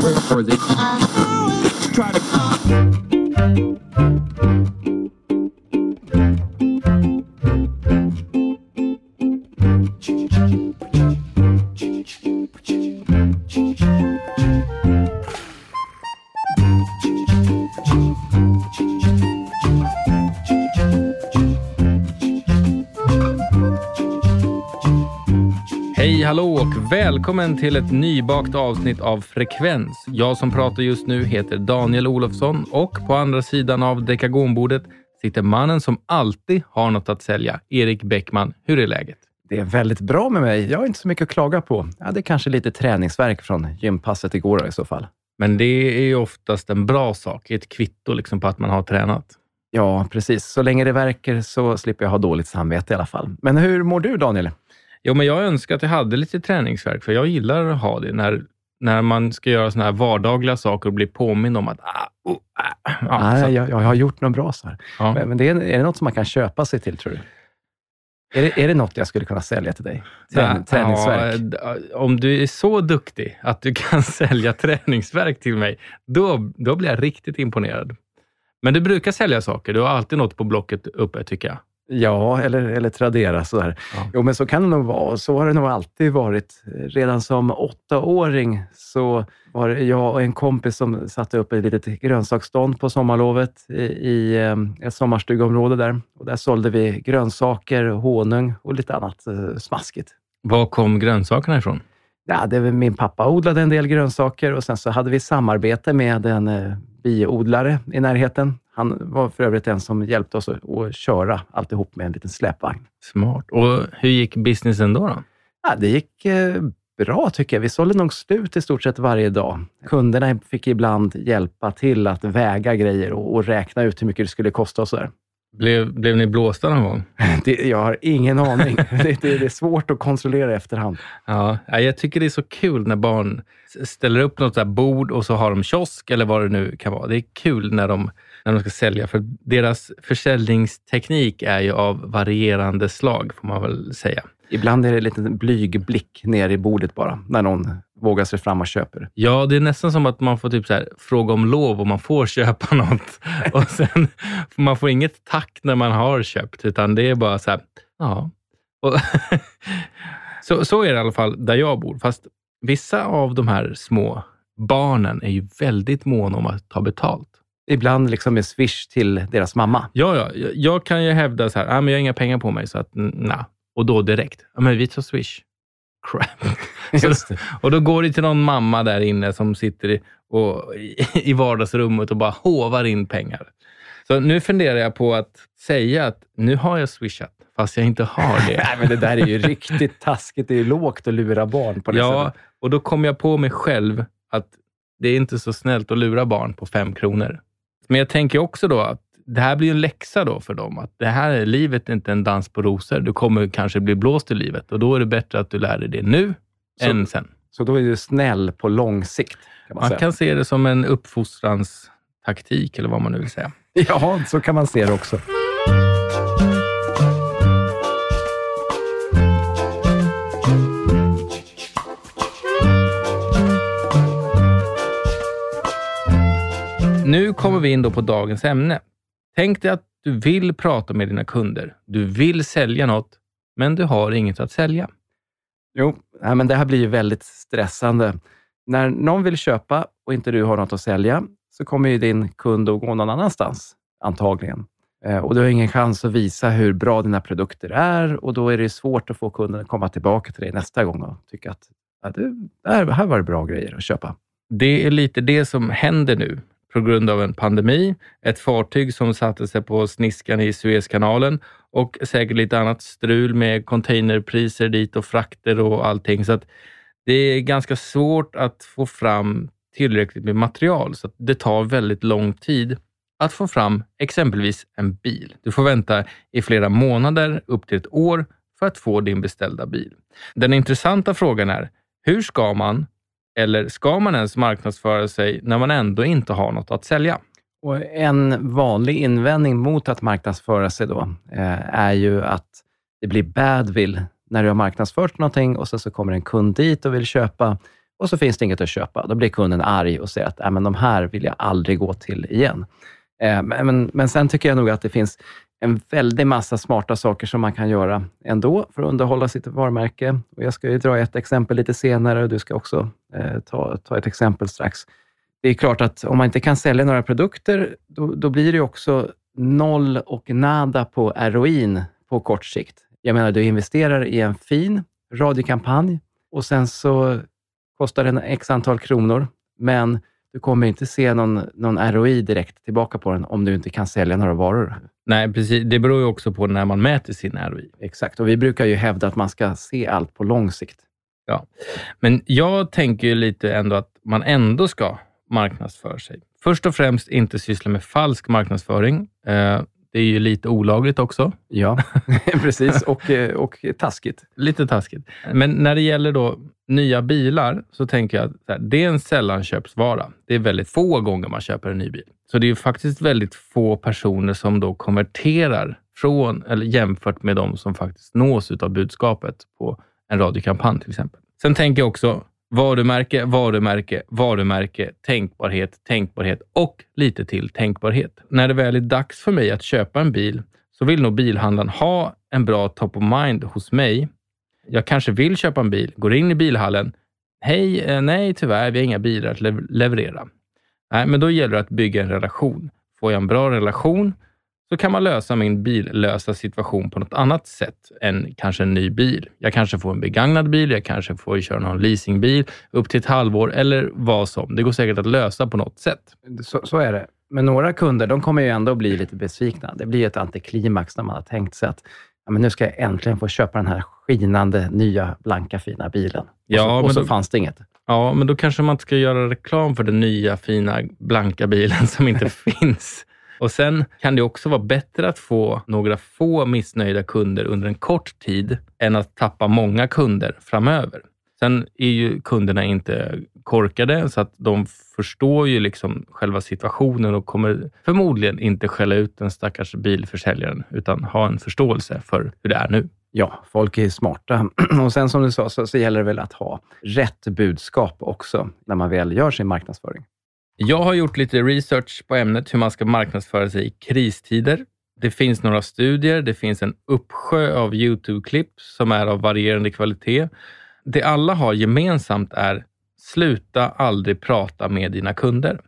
for the try to Hej, hallå och välkommen till ett nybakt avsnitt av Frekvens. Jag som pratar just nu heter Daniel Olofsson och på andra sidan av dekagonbordet sitter mannen som alltid har något att sälja. Erik Bäckman, hur är läget? Det är väldigt bra med mig. Jag har inte så mycket att klaga på. Jag hade kanske lite träningsverk från gympasset igår i så fall. Men det är ju oftast en bra sak, ett kvitto liksom på att man har tränat. Ja, precis. Så länge det verkar så slipper jag ha dåligt samvete i alla fall. Men hur mår du, Daniel? Jo, men jag önskar att jag hade lite träningsverk, för jag gillar att ha det när, när man ska göra såna här vardagliga saker och bli påmind om att... Ah, oh, ah. Ja, Nej, så- jag, jag har gjort något bra. Så här. ja. Men, men det är, är det något som man kan köpa sig till, tror du? Är det, är det något jag skulle kunna sälja till dig? Trän, Ja, träningsverk? d- om du är så duktig att du kan sälja träningsverk till mig, då, då blir jag riktigt imponerad. Men du brukar sälja saker. Du har alltid något på blocket uppe, tycker jag. Ja, eller, eller Tradera. Sådär. Ja. Jo, men så kan det nog vara. Så har det nog alltid varit. Redan som åttaåring så var det jag och en kompis som satte upp ett litet grönsaksstånd på sommarlovet i, i eh, ett sommarstugområde där. Och där sålde vi grönsaker, honung och lite annat eh, smaskigt. Var kom grönsakerna ifrån? Ja, det var min pappa odlade en del grönsaker och sen så hade vi samarbete med en eh, biodlare i närheten. Han var för övrigt den som hjälpte oss att, att köra alltihop med en liten släpvagn. Smart. Och hur gick businessen då? då? Ja, det gick eh, bra tycker jag. Vi sålde nog slut i stort sett varje dag. Kunderna fick ibland hjälpa till att väga grejer och, och räkna ut hur mycket det skulle kosta och sådär. Blev, blev ni blåsta någon gång? Det, jag har ingen aning. det, det, det är svårt att kontrollera i efterhand. Ja, ja, jag tycker det är så kul när barn ställer upp något här bord och så har de kiosk eller vad det nu kan vara. Det är kul när de, när de ska sälja, för deras försäljningsteknik är ju av varierande slag, får man väl säga. Ibland är det en liten blyg blick ner i bordet bara, när någon vågar sig fram och köper. Ja, det är nästan som att man får typ så här, fråga om lov om man får köpa något. Och sen, man får inget tack när man har köpt, utan det är bara så här, ja. Så, så är det i alla fall där jag bor. Fast vissa av de här små barnen är ju väldigt måna om att ta betalt. Ibland liksom med swish till deras mamma. Ja, ja, jag- kan ju hävda så här, ah, men jag har inga pengar på mig, så att nej. Och då direkt, ja, men vi tar swish. Crap. Det. Och då går det till någon mamma där inne som sitter i, och, i, i vardagsrummet och bara hovar in pengar. Så nu funderar jag på att säga att nu har jag swishat, fast jag inte har det. Nej, men det där är ju riktigt taskigt. Det är ju lågt att lura barn på det ja, sättet. och då kom jag på mig själv att det är inte så snällt att lura barn på fem kronor. Men jag tänker också då att det här blir en läxa då för dem. Att det här är livet är inte en dans på rosor. Du kommer kanske bli blåst i livet och då är det bättre att du lär dig det nu Så- än sen. Så då är du snäll på lång sikt. Kan man Man kan se det som en uppfostranstaktik eller vad man nu vill säga. Ja, så kan man se det också. Nu kommer vi in då på dagens ämne. Tänk dig att du vill prata med dina kunder. Du vill sälja något, men du har inget att sälja. Jo, nej, men det här blir ju väldigt stressande. När någon vill köpa och inte du har något att sälja, så kommer ju din kund att gå någon annanstans, antagligen. Eh, Och du har ingen chans att visa hur bra dina produkter är och då är det svårt att få kunden att komma tillbaka till dig nästa gång och tycka att ja, det, här var det bra grejer att köpa. Det är lite det som händer nu på grund av en pandemi, ett fartyg som satte sig på sniskan i Suezkanalen och säkert lite annat strul med containerpriser dit och frakter och allting. Så att det är ganska svårt att få fram tillräckligt med material, så att det tar väldigt lång tid att få fram exempelvis en bil. Du får vänta i flera månader, upp till ett år, för att få din beställda bil. Den intressanta frågan är, hur ska man eller ska man ens marknadsföra sig när man ändå inte har något att sälja? Och en vanlig invändning mot att marknadsföra sig då eh, är ju att det blir badwill när du har marknadsfört någonting och sen så kommer en kund dit och vill köpa och så finns det inget att köpa. Då blir kunden arg och säger att äh, men de här vill jag aldrig gå till igen. Eh, men, men sen tycker jag nog att det finns en väldig massa smarta saker som man kan göra ändå för att underhålla sitt varumärke. Och jag ska ju dra ett exempel lite senare och du ska också eh, ta, ta ett exempel strax. Det är klart att om man inte kan sälja några produkter, då, då blir det också noll och nada på ROIn på kort sikt. Jag menar, du investerar i en fin radiokampanj och sen så kostar den x antal kronor, men du kommer inte se någon, någon ROI direkt tillbaka på den om du inte kan sälja några varor. Nej, precis. Det beror ju också på när man mäter sin ROI. Exakt, och vi brukar ju hävda att man ska se allt på lång sikt. Ja, men jag tänker ju lite ändå att man ändå ska marknadsföra sig. Först och främst inte syssla med falsk marknadsföring. Eh, det är ju lite olagligt också. Ja, precis. Och, eh, och taskigt. Lite taskigt. Men när det gäller då nya bilar så tänker jag att det är en sällanköpsvara. Det är väldigt få gånger man köper en ny bil. Så det är faktiskt väldigt få personer som då konverterar från, eller jämfört med de som faktiskt nås av budskapet på en radiokampanj till exempel. Sen tänker jag också varumärke, varumärke, varumärke, tänkbarhet, tänkbarhet och lite till tänkbarhet. När det väl är dags för mig att köpa en bil så vill nog bilhandlaren ha en bra top of mind hos mig. Jag kanske vill köpa en bil, går in i bilhallen. Hej, eh, nej tyvärr, vi har inga bilar att leverera. Nej, men då gäller det att bygga en relation. Får jag en bra relation så kan man lösa min billösa situation på något annat sätt än kanske en ny bil. Jag kanske får en begagnad bil, jag kanske får köra någon leasingbil upp till ett halvår eller vad som. Det går säkert att lösa på något sätt. Så, så är det. Men några kunder de kommer ju ändå bli lite besvikna. Det blir ett antiklimax när man har tänkt sig att ja, men nu ska jag äntligen få köpa den här skinande, nya, blanka, fina bilen. Och ja, så, och så då, fanns det inget. Ja, men då kanske man ska göra reklam för den nya, fina, blanka bilen som inte finns. Och Sen kan det också vara bättre att få några få missnöjda kunder under en kort tid än att tappa många kunder framöver. Sen är ju kunderna inte korkade, så att de förstår ju liksom själva situationen och kommer förmodligen inte skälla ut den stackars bilförsäljaren, utan ha en förståelse för hur det är nu. Ja, folk är smarta. Och sen som du sa, så, så gäller det väl att ha rätt budskap också, när man väl gör sin marknadsföring. Jag har gjort lite research på ämnet hur man ska marknadsföra sig i kristider. Det finns några studier, det finns en uppsjö av YouTube-klipp som är av varierande kvalitet. Det alla har gemensamt är sluta aldrig prata med dina kunder.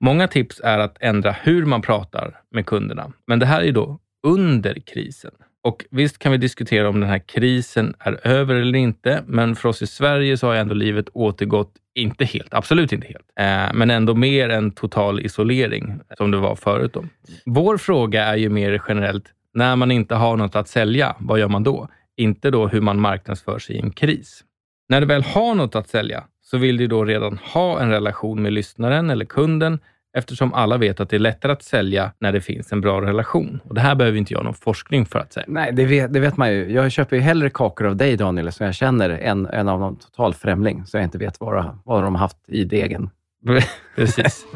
Många tips är att ändra hur man pratar med kunderna, men det här är då under krisen. Och visst kan vi diskutera om den här krisen är över eller inte, men för oss i Sverige så har ändå livet återgått, inte helt, absolut inte helt, eh, men ändå mer en total isolering som det var förut. Då. Vår fråga är ju mer generellt, när man inte har något att sälja, vad gör man då? Inte då hur man marknadsför sig i en kris. När du väl har något att sälja så vill du då redan ha en relation med lyssnaren eller kunden eftersom alla vet att det är lättare att sälja när det finns en bra relation. Och Det här behöver inte jag någon forskning för att säga. Nej, det vet, det vet man ju. Jag köper ju hellre kakor av dig, Daniel, som jag känner, än, än av någon total främling, så jag inte vet vad, vad de har haft i degen. Precis.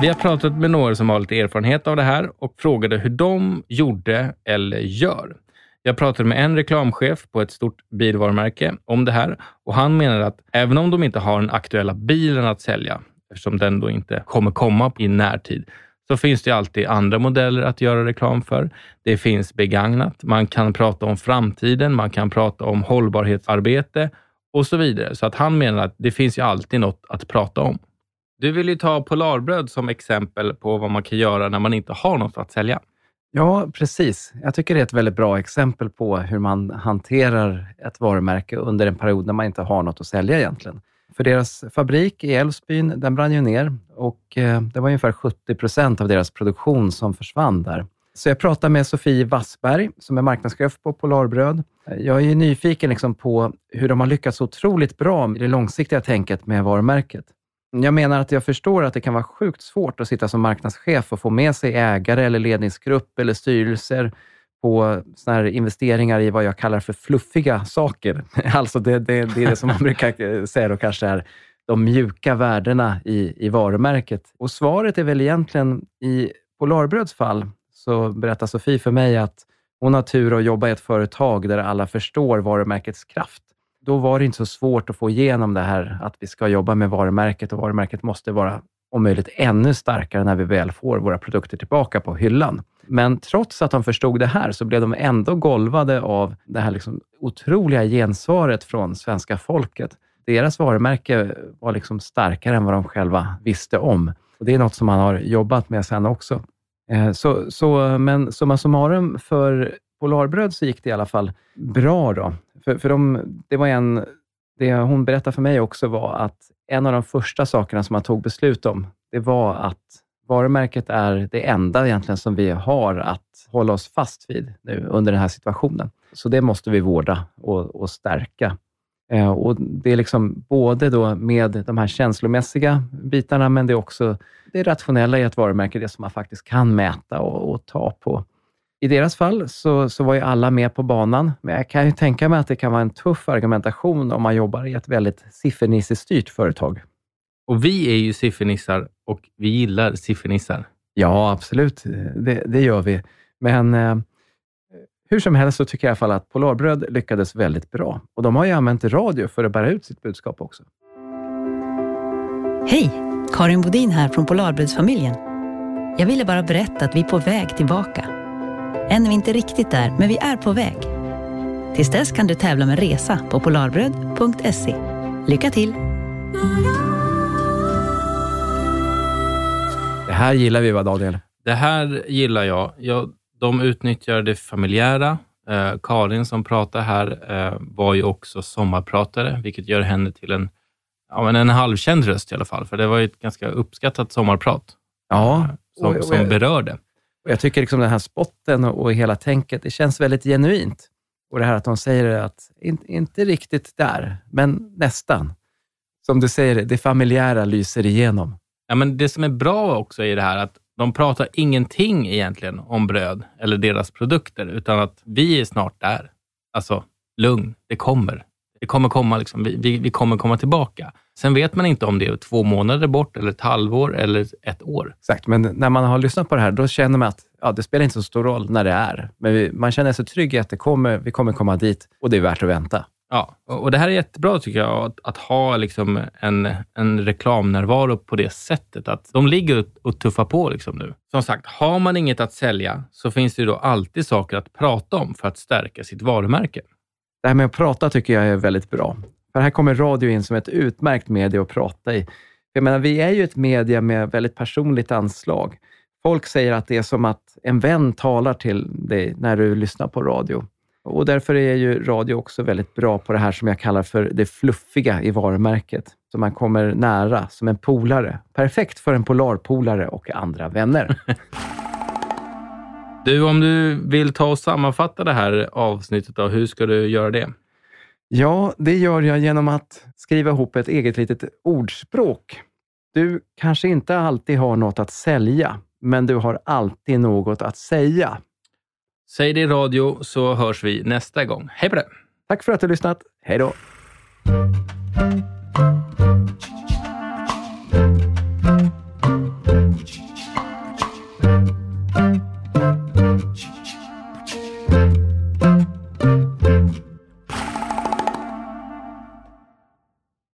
Vi har pratat med några som har lite erfarenhet av det här och frågade hur de gjorde eller gör. Jag pratade med en reklamchef på ett stort bilvarumärke om det här och han menade att även om de inte har den aktuella bilen att sälja, eftersom den då inte kommer komma i närtid, så finns det alltid andra modeller att göra reklam för. Det finns begagnat, man kan prata om framtiden, man kan prata om hållbarhetsarbete och så vidare. Så att han menar att det finns ju alltid något att prata om. Du vill ju ta Polarbröd som exempel på vad man kan göra när man inte har något att sälja. Ja, precis. Jag tycker det är ett väldigt bra exempel på hur man hanterar ett varumärke under en period när man inte har något att sälja egentligen. För deras fabrik i Älvsbyn, den brann ju ner och eh, det var ungefär 70 procent av deras produktion som försvann där. Så jag pratade med Sofie Wassberg, som är marknadschef på Polarbröd. Jag är nyfiken liksom på hur de har lyckats så otroligt bra i det långsiktiga tänket med varumärket. Jag menar att jag förstår att det kan vara sjukt svårt att sitta som marknadschef och få med sig ägare eller ledningsgrupp eller styrelser på såna här investeringar i vad jag kallar för fluffiga saker. Alltså det, det, det är det som man brukar säga då kanske är de mjuka värdena i, i varumärket. Och svaret är väl egentligen, i Polarbröds fall, så berättar Sofie för mig att hon har tur att jobba i ett företag där alla förstår varumärkets kraft. Då var det inte så svårt att få igenom det här att vi ska jobba med varumärket och varumärket måste vara om möjligt ännu starkare när vi väl får våra produkter tillbaka på hyllan. Men trots att de förstod det här så blev de ändå golvade av det här liksom otroliga gensvaret från svenska folket. Deras varumärke var liksom starkare än vad de själva visste om. Och Det är något som man har jobbat med sen också. Eh, så, så, men summa summarum, för Polarbröd så gick det i alla fall bra. Då. För, för de, det var en, det hon berättade för mig också var att en av de första sakerna som man tog beslut om, det var att varumärket är det enda egentligen som vi har att hålla oss fast vid nu under den här situationen. Så det måste vi vårda och, och stärka. Eh, och Det är liksom både då med de här känslomässiga bitarna, men det är också det rationella i ett varumärke, det som man faktiskt kan mäta och, och ta på. I deras fall så, så var ju alla med på banan, men jag kan ju tänka mig att det kan vara en tuff argumentation om man jobbar i ett väldigt siffernissestyrt företag. Och vi är ju siffernissar och vi gillar siffernissar. Ja, absolut. Det, det gör vi. Men eh, hur som helst så tycker jag i alla fall att Polarbröd lyckades väldigt bra. Och de har ju använt radio för att bära ut sitt budskap också. Hej! Karin Bodin här från Polarbrödsfamiljen. Jag ville bara berätta att vi är på väg tillbaka. Än är vi inte riktigt där, men vi är på väg. Tills dess kan du tävla med resa på polarbröd.se. Lycka till! Det här gillar vi va, Daniel? Det här gillar jag. jag de utnyttjar det familjära. Eh, Karin som pratar här eh, var ju också sommarpratare, vilket gör henne till en, ja, men en halvkänd röst i alla fall, för det var ju ett ganska uppskattat sommarprat ja, eh, som, som berörde. Jag tycker liksom den här spotten och hela tänket, det känns väldigt genuint. Och det här att de säger att, in, inte riktigt där, men nästan. Som du säger, det familjära lyser igenom. Ja, men det som är bra också i det här, att de pratar ingenting egentligen om bröd eller deras produkter, utan att vi är snart där. Alltså, lugn, det kommer. Det kommer komma, liksom, vi, vi, vi kommer komma tillbaka. Sen vet man inte om det är två månader bort, eller ett halvår eller ett år. Exakt, men när man har lyssnat på det här, då känner man att ja, det spelar inte så stor roll när det är. Men vi, man känner sig trygg i att det kommer, vi kommer komma dit och det är värt att vänta. Ja, och det här är jättebra tycker jag, att, att ha liksom en, en reklamnärvaro på det sättet. Att de ligger och tuffar på liksom nu. Som sagt, har man inget att sälja så finns det då alltid saker att prata om för att stärka sitt varumärke. Det här med att prata tycker jag är väldigt bra. För här kommer radio in som ett utmärkt medie att prata i. Jag menar, vi är ju ett media med väldigt personligt anslag. Folk säger att det är som att en vän talar till dig när du lyssnar på radio. Och därför är ju radio också väldigt bra på det här som jag kallar för det fluffiga i varumärket. Så man kommer nära, som en polare. Perfekt för en polarpolare och andra vänner. Du, om du vill ta och sammanfatta det här avsnittet, då, hur ska du göra det? Ja, det gör jag genom att skriva ihop ett eget litet ordspråk. Du kanske inte alltid har något att sälja, men du har alltid något att säga. Säg det i radio så hörs vi nästa gång. Hej på det! Tack för att du lyssnat. Hej då!